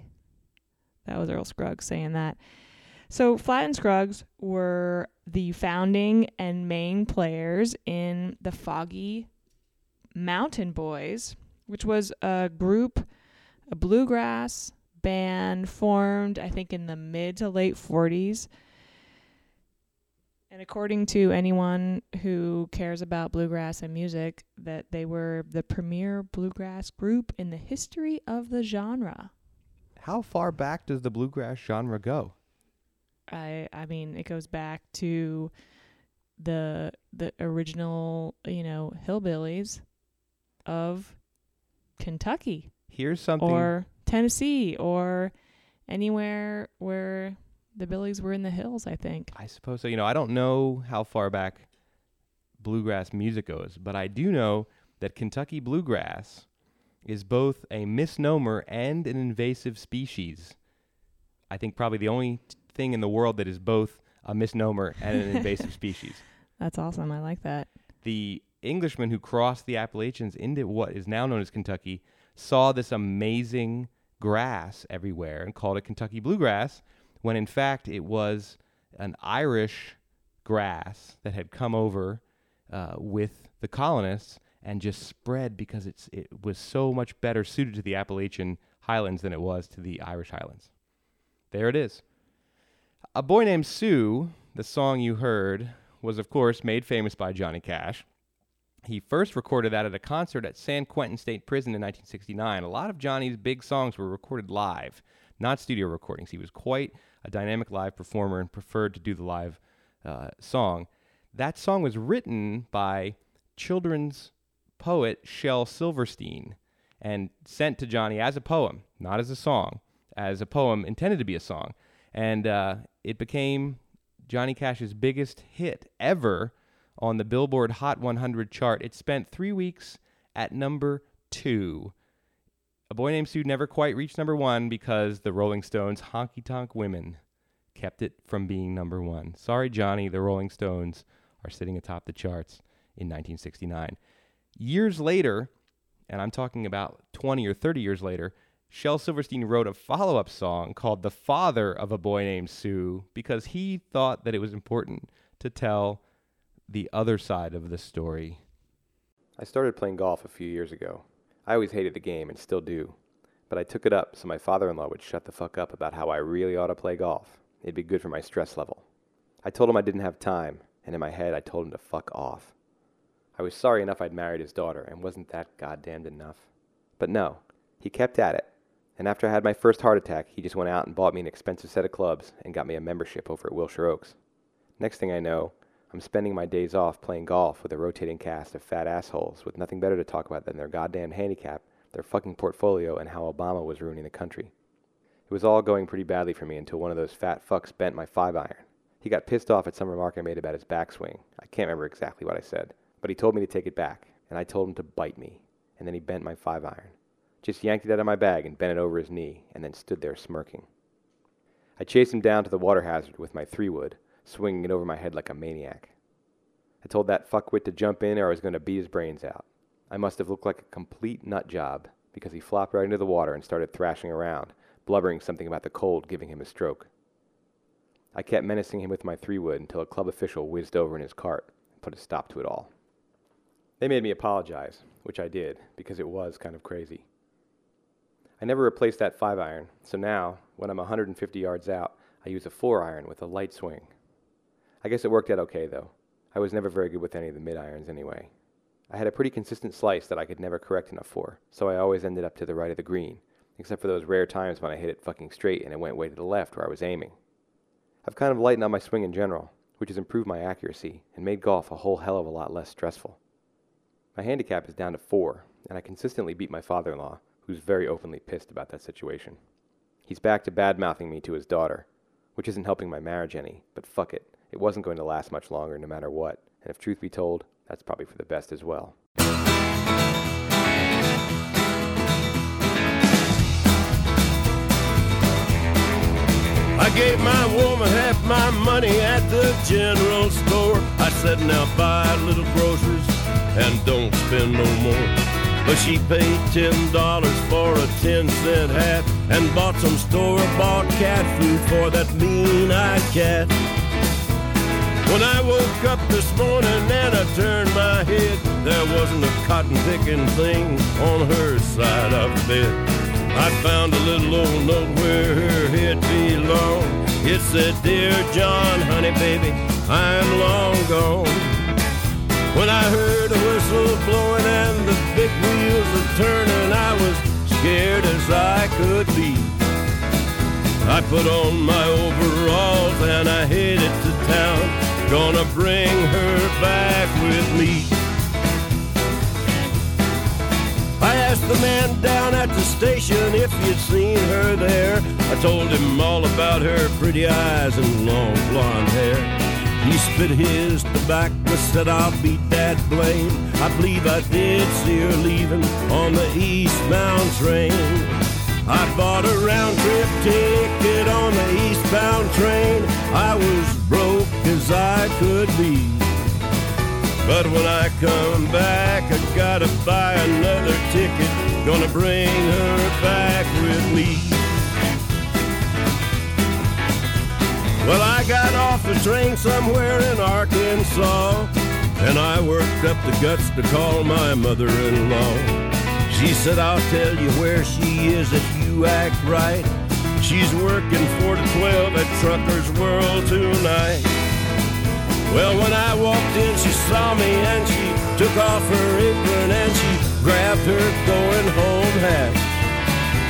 That was Earl Scruggs saying that. So Flatt and Scruggs were the founding and main players in the Foggy Mountain Boys, which was a group, a bluegrass band formed, I think, in the mid to late 40s. And according to anyone who cares about bluegrass and music, that they were the premier bluegrass group in the history of the genre. How far back does the bluegrass genre go? I I mean it goes back to the the original, you know, hillbillies of Kentucky Here's something. or Tennessee or anywhere where the Billies were in the hills, I think. I suppose so. You know, I don't know how far back bluegrass music goes, but I do know that Kentucky bluegrass is both a misnomer and an invasive species. I think probably the only t- thing in the world that is both a misnomer and an invasive (laughs) species. That's awesome. I like that. The Englishmen who crossed the Appalachians into what is now known as Kentucky saw this amazing grass everywhere and called it Kentucky bluegrass, when in fact it was an Irish grass that had come over uh, with the colonists and just spread because it's it was so much better suited to the Appalachian highlands than it was to the Irish highlands. There it is. A Boy Named Sue, the song you heard, was of course made famous by Johnny Cash. He first recorded that at a concert at San Quentin State Prison in 1969. A lot of Johnny's big songs were recorded live, not studio recordings. He was quite a dynamic live performer and preferred to do the live uh, song. That song was written by children's poet Shel Silverstein and sent to Johnny as a poem, not as a song, as a poem intended to be a song. And uh, it became Johnny Cash's biggest hit ever on the Billboard Hot 100 chart. It spent three weeks at number two. A Boy Named Sue never quite reached number one because the Rolling Stones' Honky Tonk Women kept it from being number one. Sorry, Johnny, the Rolling Stones are sitting atop the charts in 1969. Years later, and I'm talking about 20 or 30 years later, Shel Silverstein wrote a follow up song called The Father of a Boy Named Sue because he thought that it was important to tell the other side of the story. I started playing golf a few years ago. I always hated the game and still do, but I took it up so my father in law would shut the fuck up about how I really ought to play golf. It'd be good for my stress level. I told him I didn't have time, and in my head I told him to fuck off. I was sorry enough I'd married his daughter, and wasn't that goddamned enough? But no, he kept at it, and after I had my first heart attack, he just went out and bought me an expensive set of clubs and got me a membership over at Wilshire Oaks. Next thing I know, I'm spending my days off playing golf with a rotating cast of fat assholes with nothing better to talk about than their goddamn handicap, their fucking portfolio, and how Obama was ruining the country. It was all going pretty badly for me until one of those fat fucks bent my five iron. He got pissed off at some remark I made about his backswing. I can't remember exactly what I said, but he told me to take it back, and I told him to bite me, and then he bent my five iron. Just yanked it out of my bag and bent it over his knee, and then stood there smirking. I chased him down to the water hazard with my three wood, swinging it over my head like a maniac. I told that fuckwit to jump in or I was going to beat his brains out. I must have looked like a complete nut job because he flopped right into the water and started thrashing around, blubbering something about the cold giving him a stroke. I kept menacing him with my three wood until a club official whizzed over in his cart and put a stop to it all. They made me apologize, which I did because it was kind of crazy. I never replaced that five iron, so now, when I'm 150 yards out, I use a four iron with a light swing. I guess it worked out okay though. I was never very good with any of the mid irons anyway. I had a pretty consistent slice that I could never correct enough for, so I always ended up to the right of the green, except for those rare times when I hit it fucking straight and it went way to the left where I was aiming. I've kind of lightened on my swing in general, which has improved my accuracy and made golf a whole hell of a lot less stressful. My handicap is down to four, and I consistently beat my father in law, who's very openly pissed about that situation. He's back to bad mouthing me to his daughter, which isn't helping my marriage any, but fuck it. It wasn't going to last much longer no matter what, and if truth be told, that's probably for the best as well. I gave my woman half my money at the general store. I said, now buy little groceries and don't spend no more. But she paid ten dollars for a ten cent hat and bought some store-bought cat food for that mean-eyed cat. When I woke up this morning and I turned my head, there wasn't a cotton picking thing on her side of the bed. I found a little old note where her head belonged. It said, Dear John, honey, baby, I'm long gone. When I heard a whistle blowing and the big wheels were turning, I was scared as I could be. I put on my overalls and I headed to town, gonna bring her back with me. I asked the man down at the station if he'd seen her there. I told him all about her pretty eyes and long blonde hair. He spit his tobacco, said I'll beat that blame. I believe I did see her leaving on the eastbound train. I bought a round trip ticket on the eastbound train. I was broke as I could be. But when I come back, I gotta buy another ticket. Gonna bring her back with me. Well, I got off the train somewhere in Arkansas, and I worked up the guts to call my mother in law. She said, I'll tell you where she is if you act right. She's working 4 to 12 at Trucker's World tonight. Well, when I walked in, she saw me and she took off her apron and she grabbed her going home hat.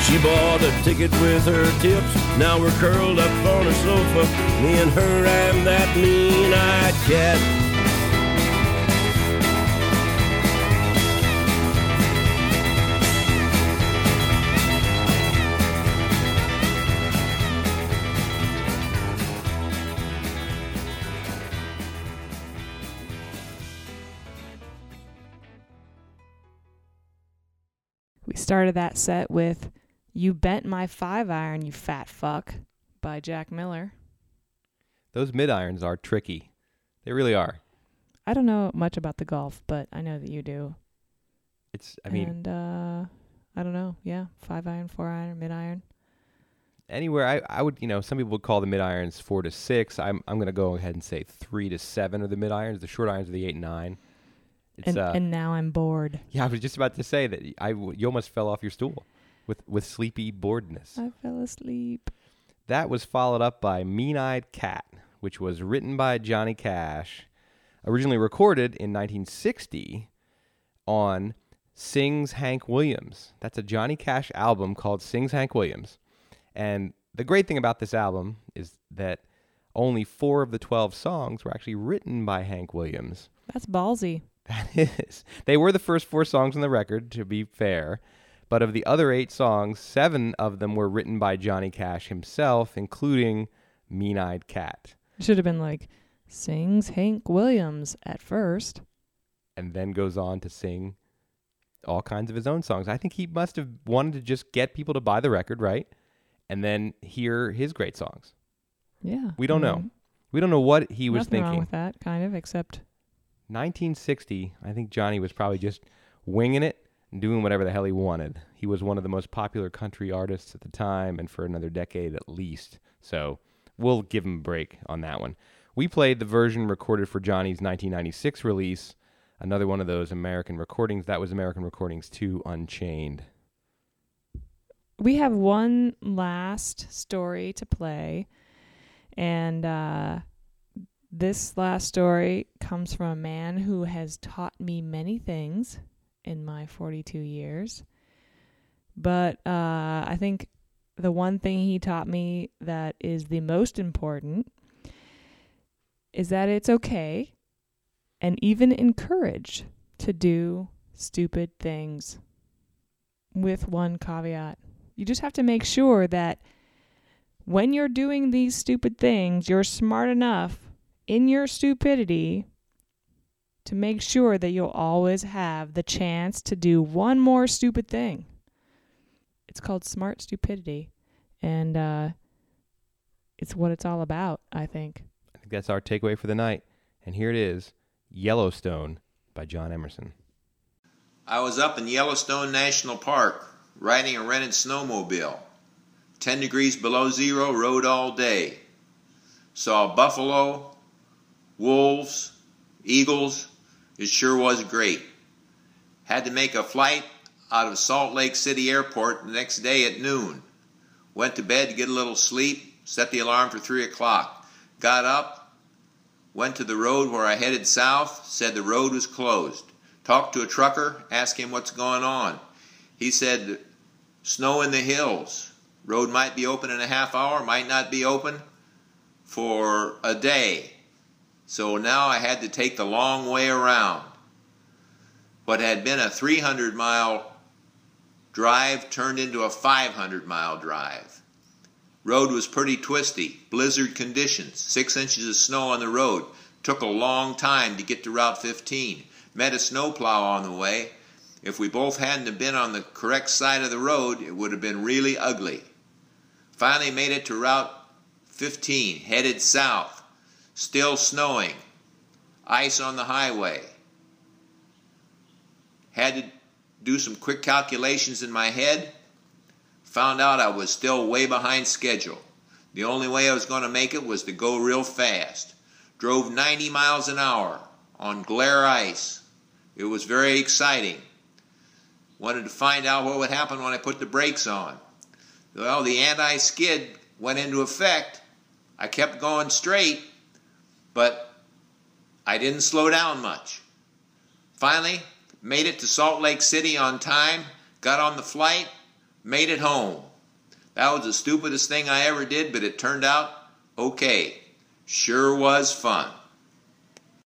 She bought a ticket with her tips. Now we're curled up on a sofa. Me and her and that mean-eyed cat. Started that set with You Bent My Five Iron, You Fat Fuck by Jack Miller. Those mid irons are tricky. They really are. I don't know much about the golf, but I know that you do. It's I mean and uh, I don't know. Yeah, five iron, four iron, mid iron. anywhere I, I would you know some people would call the mid irons four to six. I'm I'm gonna go ahead and say three to seven are the mid irons. The short irons are the eight and nine. And, uh and now I'm bored. yeah I was just about to say that I you almost fell off your stool with with sleepy boredness. I fell asleep. That was followed up by Mean Eyed Cat, which was written by Johnny Cash, originally recorded in 1960 on Sings Hank Williams. That's a Johnny Cash album called Sings Hank Williams. And the great thing about this album is that only four of the 12 songs were actually written by Hank Williams. That's ballsy. That (laughs) is. They were the first four songs on the record, to be fair. But of the other eight songs, seven of them were written by Johnny Cash himself, including Mean Eyed Cat. It should have been like sings Hank Williams at first. And then goes on to sing all kinds of his own songs. I think he must have wanted to just get people to buy the record, right? And then hear his great songs. Yeah. We don't I know. We don't know what he was nothing thinking. wrong with that, kind of, except 1960, I think Johnny was probably just winging it and doing whatever the hell he wanted. He was one of the most popular country artists at the time and for another decade at least. So we'll give him a break on that one. We played the version recorded for Johnny's 1996 release, another one of those American recordings. That was American Recordings 2 Unchained. we have one last story to play and uh, this last story comes from a man who has taught me many things in my 42 years. But uh, i think the one thing he taught me that is the most important is that it's okay and even encouraged to do stupid things with one caveat. You just have to make sure that when you're doing these stupid things, you're smart enough in your stupidity to make sure that you'll always have the chance to do one more stupid thing. It's called smart stupidity, and uh, it's what it's all about, I think. I think that's our takeaway for the night. And here it is Yellowstone by John Emerson. I was up in Yellowstone National Park riding a rented snowmobile. 10 degrees below zero, rode all day. Saw buffalo, wolves, eagles. It sure was great. Had to make a flight out of Salt Lake City Airport the next day at noon. Went to bed to get a little sleep, set the alarm for 3 o'clock. Got up, went to the road where I headed south, said the road was closed. Talked to a trucker, asked him what's going on. He said, snow in the hills. Road might be open in a half hour, might not be open for a day. So now I had to take the long way around. What had been a 300 mile drive turned into a 500 mile drive. Road was pretty twisty, blizzard conditions, six inches of snow on the road. Took a long time to get to Route 15. Met a snowplow on the way. If we both hadn't been on the correct side of the road, it would have been really ugly. Finally made it to Route 15, headed south. Still snowing. Ice on the highway. Had to do some quick calculations in my head. Found out I was still way behind schedule. The only way I was going to make it was to go real fast. Drove 90 miles an hour on glare ice. It was very exciting. Wanted to find out what would happen when I put the brakes on. Well, the anti skid went into effect. I kept going straight, but I didn't slow down much. Finally, made it to Salt Lake City on time, got on the flight, made it home. That was the stupidest thing I ever did, but it turned out okay. Sure was fun.